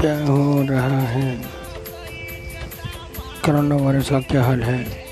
क्या हो रहा है? कोरोना वायरस का क्या हाल है?